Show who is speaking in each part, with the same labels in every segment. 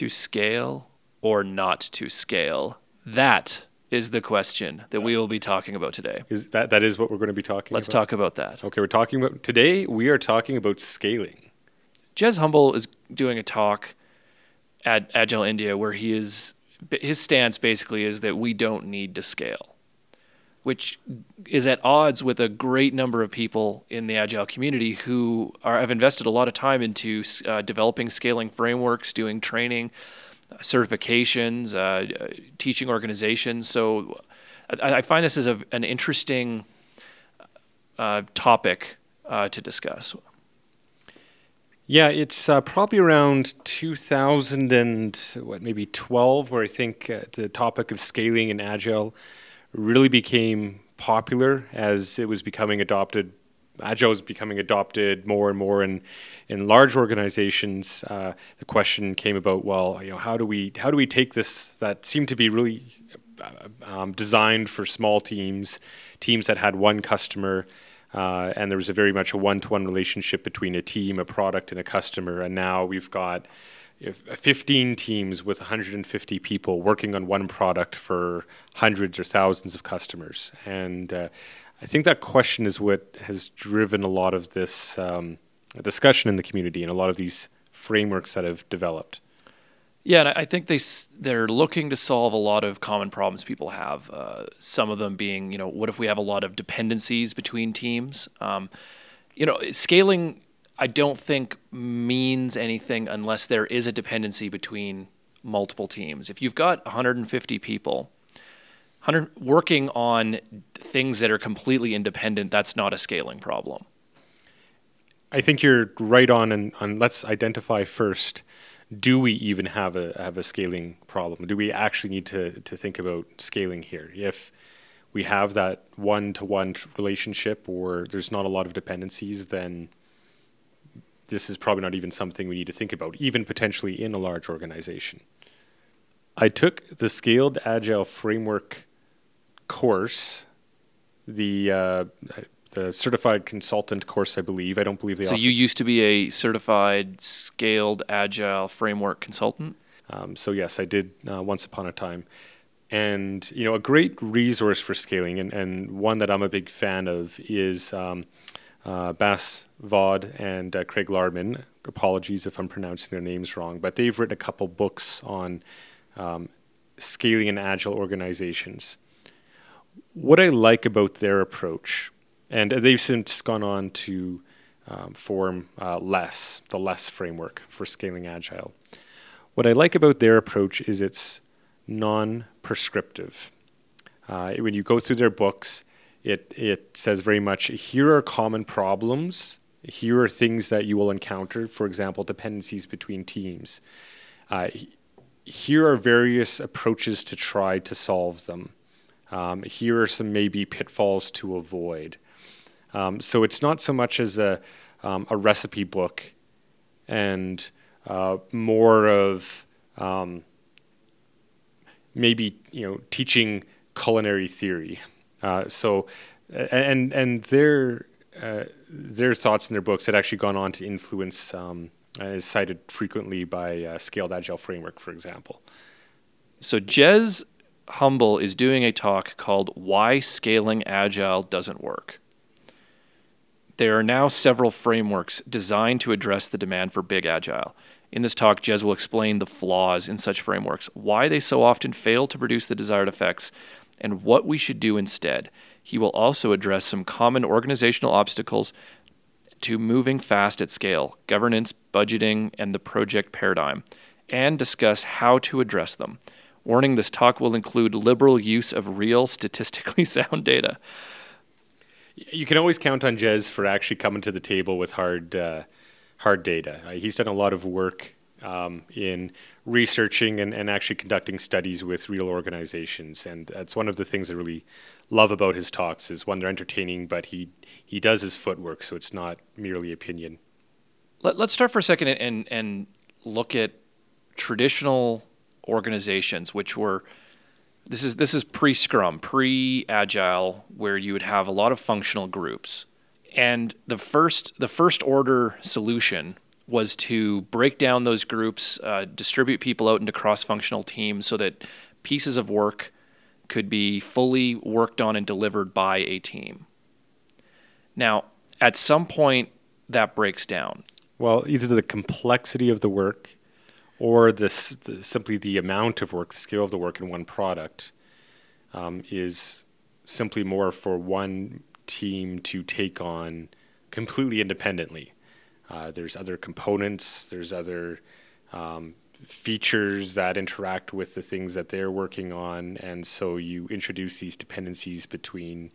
Speaker 1: to scale or not to scale? That is the question that we will be talking about today.
Speaker 2: Is that that is what we're going to be talking
Speaker 1: Let's
Speaker 2: about?
Speaker 1: talk about that.
Speaker 2: Okay, we're talking about today we are talking about scaling.
Speaker 1: Jez Humble is doing a talk at Agile India where he is his stance basically is that we don't need to scale, which is at odds with a great number of people in the Agile community who are, have invested a lot of time into uh, developing scaling frameworks, doing training, certifications, uh, teaching organizations. So I, I find this as a, an interesting uh, topic uh, to discuss.
Speaker 2: Yeah, it's uh, probably around 2000 and what maybe 12 where I think uh, the topic of scaling and agile really became popular as it was becoming adopted. Agile was becoming adopted more and more in in large organizations. Uh, the question came about, well, you know, how do we how do we take this that seemed to be really uh, um, designed for small teams, teams that had one customer uh, and there was a very much a one-to-one relationship between a team, a product, and a customer. And now we've got 15 teams with 150 people working on one product for hundreds or thousands of customers. And uh, I think that question is what has driven a lot of this um, discussion in the community and a lot of these frameworks that have developed.
Speaker 1: Yeah, and I think they they're looking to solve a lot of common problems people have. Uh, some of them being, you know, what if we have a lot of dependencies between teams? Um, you know, scaling I don't think means anything unless there is a dependency between multiple teams. If you've got 150 people 100, working on things that are completely independent, that's not a scaling problem.
Speaker 2: I think you're right on, and, and let's identify first do we even have a have a scaling problem? Do we actually need to to think about scaling here? If we have that one to one relationship or there's not a lot of dependencies, then this is probably not even something we need to think about, even potentially in a large organization. I took the Scaled Agile Framework course, the uh, the certified consultant course, I believe. I don't believe they.
Speaker 1: So you used to be a certified scaled agile framework consultant.
Speaker 2: Um, so yes, I did uh, once upon a time, and you know a great resource for scaling, and, and one that I'm a big fan of is um, uh, Bas Vodde and uh, Craig Larman. Apologies if I'm pronouncing their names wrong, but they've written a couple books on um, scaling and agile organizations. What I like about their approach and they've since gone on to um, form uh, LeSS, the LeSS framework for scaling agile. What I like about their approach is it's non prescriptive. Uh, when you go through their books, it, it says very much here are common problems, here are things that you will encounter, for example, dependencies between teams. Uh, here are various approaches to try to solve them. Um, here are some maybe pitfalls to avoid. Um, so it's not so much as a, um, a recipe book and uh, more of um, maybe you know teaching culinary theory. Uh, so and and their uh, their thoughts in their books had actually gone on to influence um, is cited frequently by uh, Scaled Agile Framework, for example.
Speaker 1: So Jez Humble is doing a talk called "Why Scaling Agile Doesn't Work." There are now several frameworks designed to address the demand for big agile. In this talk, Jez will explain the flaws in such frameworks, why they so often fail to produce the desired effects, and what we should do instead. He will also address some common organizational obstacles to moving fast at scale, governance, budgeting, and the project paradigm, and discuss how to address them. Warning this talk will include liberal use of real, statistically sound data
Speaker 2: you can always count on Jez for actually coming to the table with hard, uh, hard data. Uh, he's done a lot of work um, in researching and, and actually conducting studies with real organizations, and that's one of the things I really love about his talks. Is one, they're entertaining, but he he does his footwork, so it's not merely opinion.
Speaker 1: Let, us start for a second and and look at traditional organizations, which were this is this is pre-scrum, pre-agile, where you would have a lot of functional groups. And the first the first order solution was to break down those groups, uh, distribute people out into cross functional teams so that pieces of work could be fully worked on and delivered by a team. Now, at some point, that breaks down.
Speaker 2: Well, either the complexity of the work or this, the, simply the amount of work, the scale of the work in one product um, is simply more for one team to take on completely independently. Uh, there's other components, there's other um, features that interact with the things that they're working on, and so you introduce these dependencies between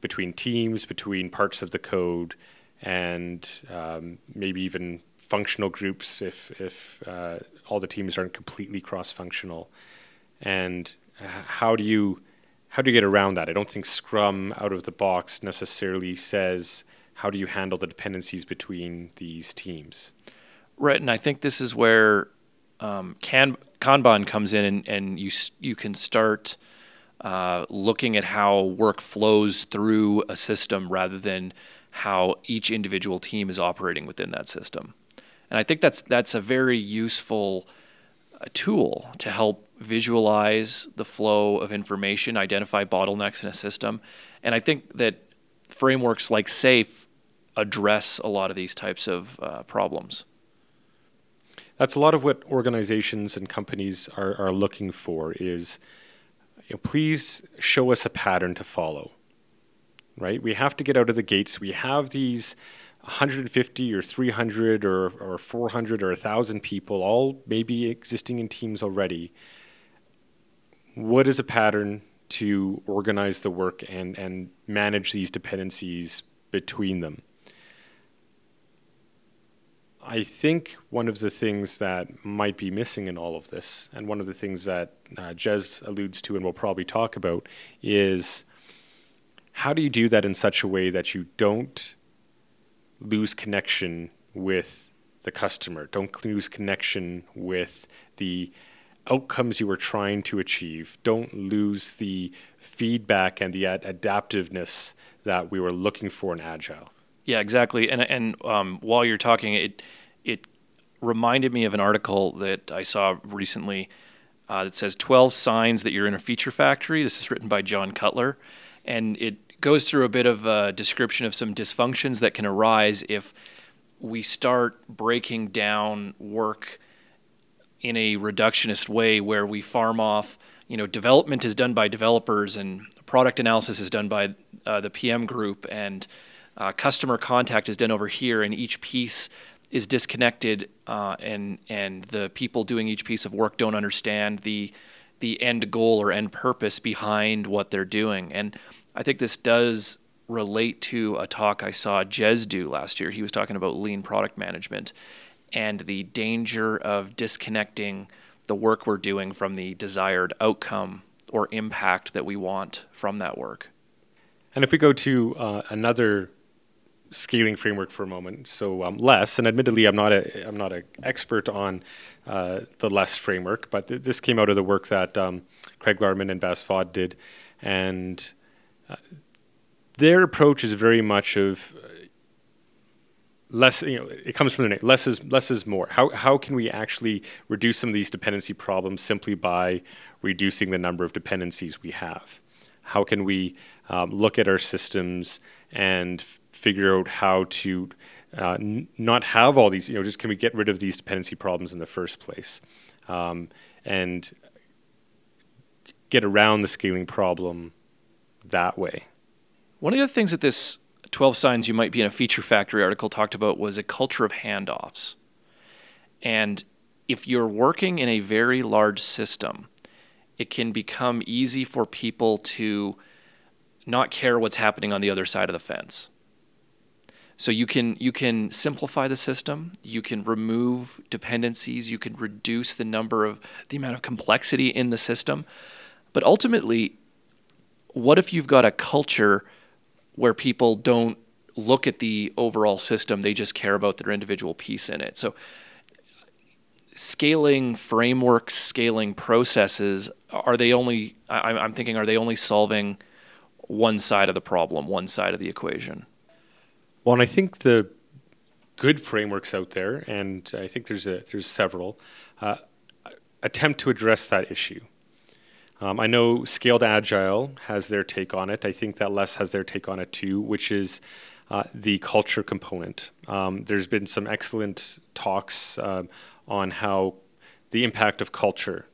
Speaker 2: between teams, between parts of the code, and um, maybe even functional groups if if uh, all the teams aren't completely cross-functional. And how do you how do you get around that? I don't think Scrum out of the box necessarily says how do you handle the dependencies between these teams.
Speaker 1: Right, and I think this is where um, can, Kanban comes in, and, and you you can start uh, looking at how work flows through a system rather than how each individual team is operating within that system. And I think that's that's a very useful uh, tool to help visualize the flow of information, identify bottlenecks in a system, and I think that frameworks like SAFe address a lot of these types of uh, problems.
Speaker 2: That's a lot of what organizations and companies are, are looking for is you know, please show us a pattern to follow. Right? We have to get out of the gates. We have these 150 or 300 or, or 400 or 1,000 people, all maybe existing in teams already. What is a pattern to organize the work and, and manage these dependencies between them? I think one of the things that might be missing in all of this, and one of the things that uh, Jez alludes to and we'll probably talk about, is how do you do that in such a way that you don't lose connection with the customer, don't lose connection with the outcomes you were trying to achieve, don't lose the feedback and the ad- adaptiveness that we were looking for in Agile.
Speaker 1: Yeah, exactly. And and um, while you're talking, it it reminded me of an article that I saw recently uh, that says 12 signs that you're in a feature factory. This is written by John Cutler, and it goes through a bit of a description of some dysfunctions that can arise if we start breaking down work in a reductionist way where we farm off you know development is done by developers and product analysis is done by uh, the pm group and uh, customer contact is done over here, and each piece is disconnected, uh, and and the people doing each piece of work don't understand the the end goal or end purpose behind what they're doing. And I think this does relate to a talk I saw Jez do last year. He was talking about lean product management and the danger of disconnecting the work we're doing from the desired outcome or impact that we want from that work.
Speaker 2: And if we go to uh, another scaling framework for a moment. So um, LeSS, and admittedly, I'm not a I'm not an expert on uh, the LeSS framework, but th- this came out of the work that um, Craig Larman and Bas Vodde did, and uh, their approach is very much of uh, less. You know, it comes from the name. Less is less is more. How how can we actually reduce some of these dependency problems simply by reducing the number of dependencies we have? How can we um, look at our systems and figure out how to uh, n- not have all these, you know, just can we get rid of these dependency problems in the first place um, and get around the scaling problem that way.
Speaker 1: One of the things that this 12 Signs You Might Be in a Feature Factory article talked about was a culture of handoffs. And if you're working in a very large system, it can become easy for people to not care what's happening on the other side of the fence. So you can you can simplify the system, you can remove dependencies, you can reduce the number of the amount of complexity in the system. But ultimately, what if you've got a culture where people don't look at the overall system, they just care about their individual piece in it. So scaling frameworks, scaling processes, are they only I'm thinking are they only solving one side of the problem, one side of the equation?
Speaker 2: Well, and I think the good frameworks out there, and I think there's a there's several uh, attempt to address that issue. Um, I know Scaled Agile has their take on it. I think that LeSS has their take on it too, which is uh, the culture component. Um, there's been some excellent talks uh, on how the impact of culture.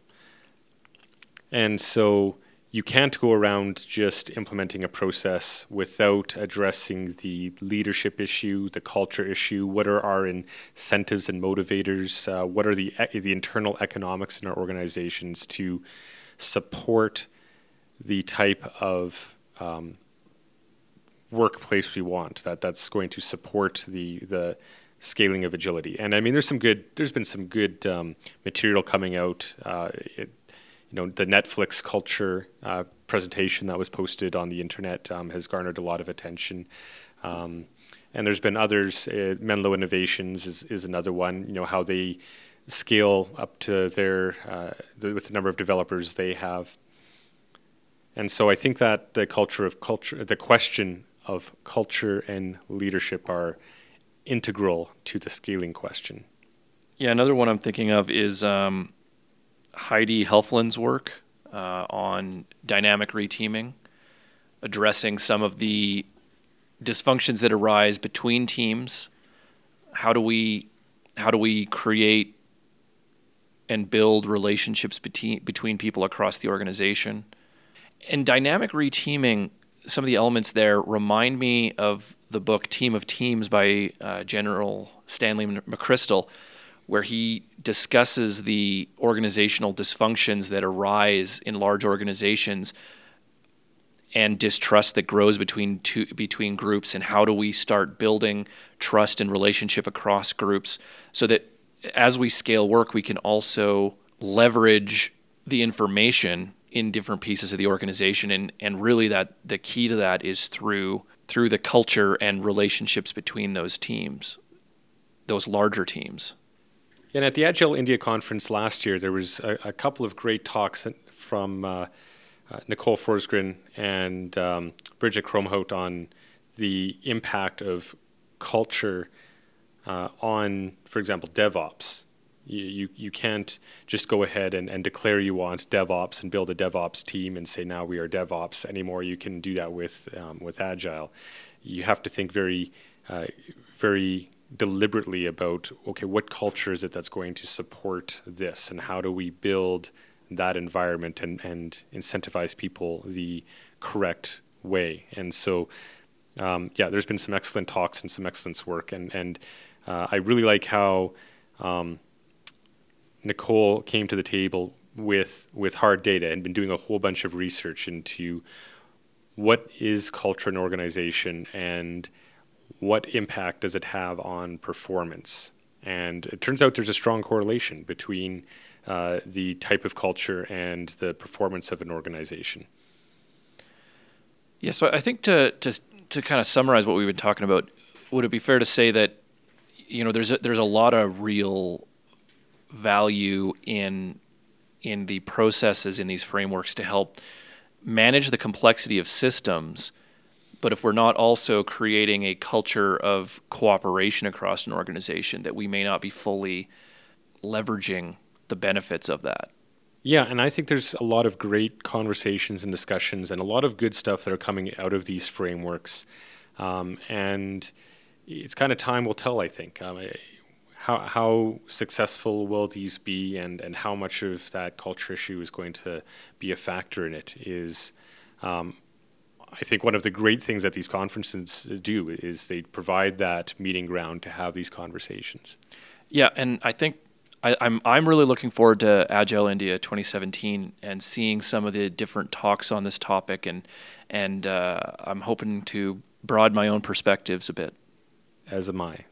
Speaker 2: And so you can't go around just implementing a process without addressing the leadership issue, the culture issue. What are our incentives and motivators? Uh, what are the the internal economics in our organizations to support the type of um, workplace we want? That that's going to support the the scaling of agility. And I mean, there's some good. There's been some good um, material coming out. Uh, it, you know, the Netflix culture uh, presentation that was posted on the internet um, has garnered a lot of attention. Um, and there's been others. Uh, Menlo Innovations is, is another one. You know how they scale up to their uh, the, with the number of developers they have. And so I think that the culture of culture, the question of culture and leadership are integral to the scaling question.
Speaker 1: Yeah, another one I'm thinking of is um, Heidi Helfand's work uh, on dynamic reteaming, addressing some of the dysfunctions that arise between teams. How do we how do we create and build relationships between between people across the organization? And dynamic reteaming, some of the elements there remind me of the book Team of Teams by uh, General Stanley McChrystal where he discusses the organizational dysfunctions that arise in large organizations and distrust that grows between two, between groups and how do we start building trust and relationship across groups so that as we scale work we can also leverage the information in different pieces of the organization and and really that the key to that is through through the culture and relationships between those teams those larger teams
Speaker 2: and at the Agile India conference last year, there was a, a couple of great talks from uh, uh, Nicole Forsgren and um, Bridget Kromhout on the impact of culture uh, on, for example, DevOps. You, you, can't just go ahead and, and declare you want DevOps and build a DevOps team and say now we are DevOps anymore. You can do that with um, with Agile. You have to think very uh, very deliberately about okay, what culture is it that's going to support this, and how do we build that environment and, and incentivize people the correct way. And so, um, yeah, there's been some excellent talks and some excellent work, and and uh, I really like how um, Nicole came to the table with with hard data and been doing a whole bunch of research into what is culture and organization and what impact does it have on performance? And it turns out there's a strong correlation between uh, the type of culture and the performance of an organization.
Speaker 1: Yeah, so I think to to to kind of summarize what we've been talking about, would it be fair to say that you know there's a, there's a lot of real value in in the processes in these frameworks to help manage the complexity of systems but if we're not also creating a culture of cooperation across an organization, that we may not be fully leveraging the benefits of that.
Speaker 2: Yeah, and I think there's a lot of great conversations and discussions and a lot of good stuff that are coming out of these frameworks. Um, and it's kind of time will tell, I think. Um, how, how successful will these be and, and how much of that culture issue is going to be a factor in it is um, I think one of the great things that these conferences do is they provide that meeting ground to have these conversations.
Speaker 1: Yeah, and I think I, am I'm, I'm really looking forward to Agile India 2017 and seeing some of the different talks on this topic, and and uh, I'm hoping to broaden my own perspectives a bit.
Speaker 2: As am I.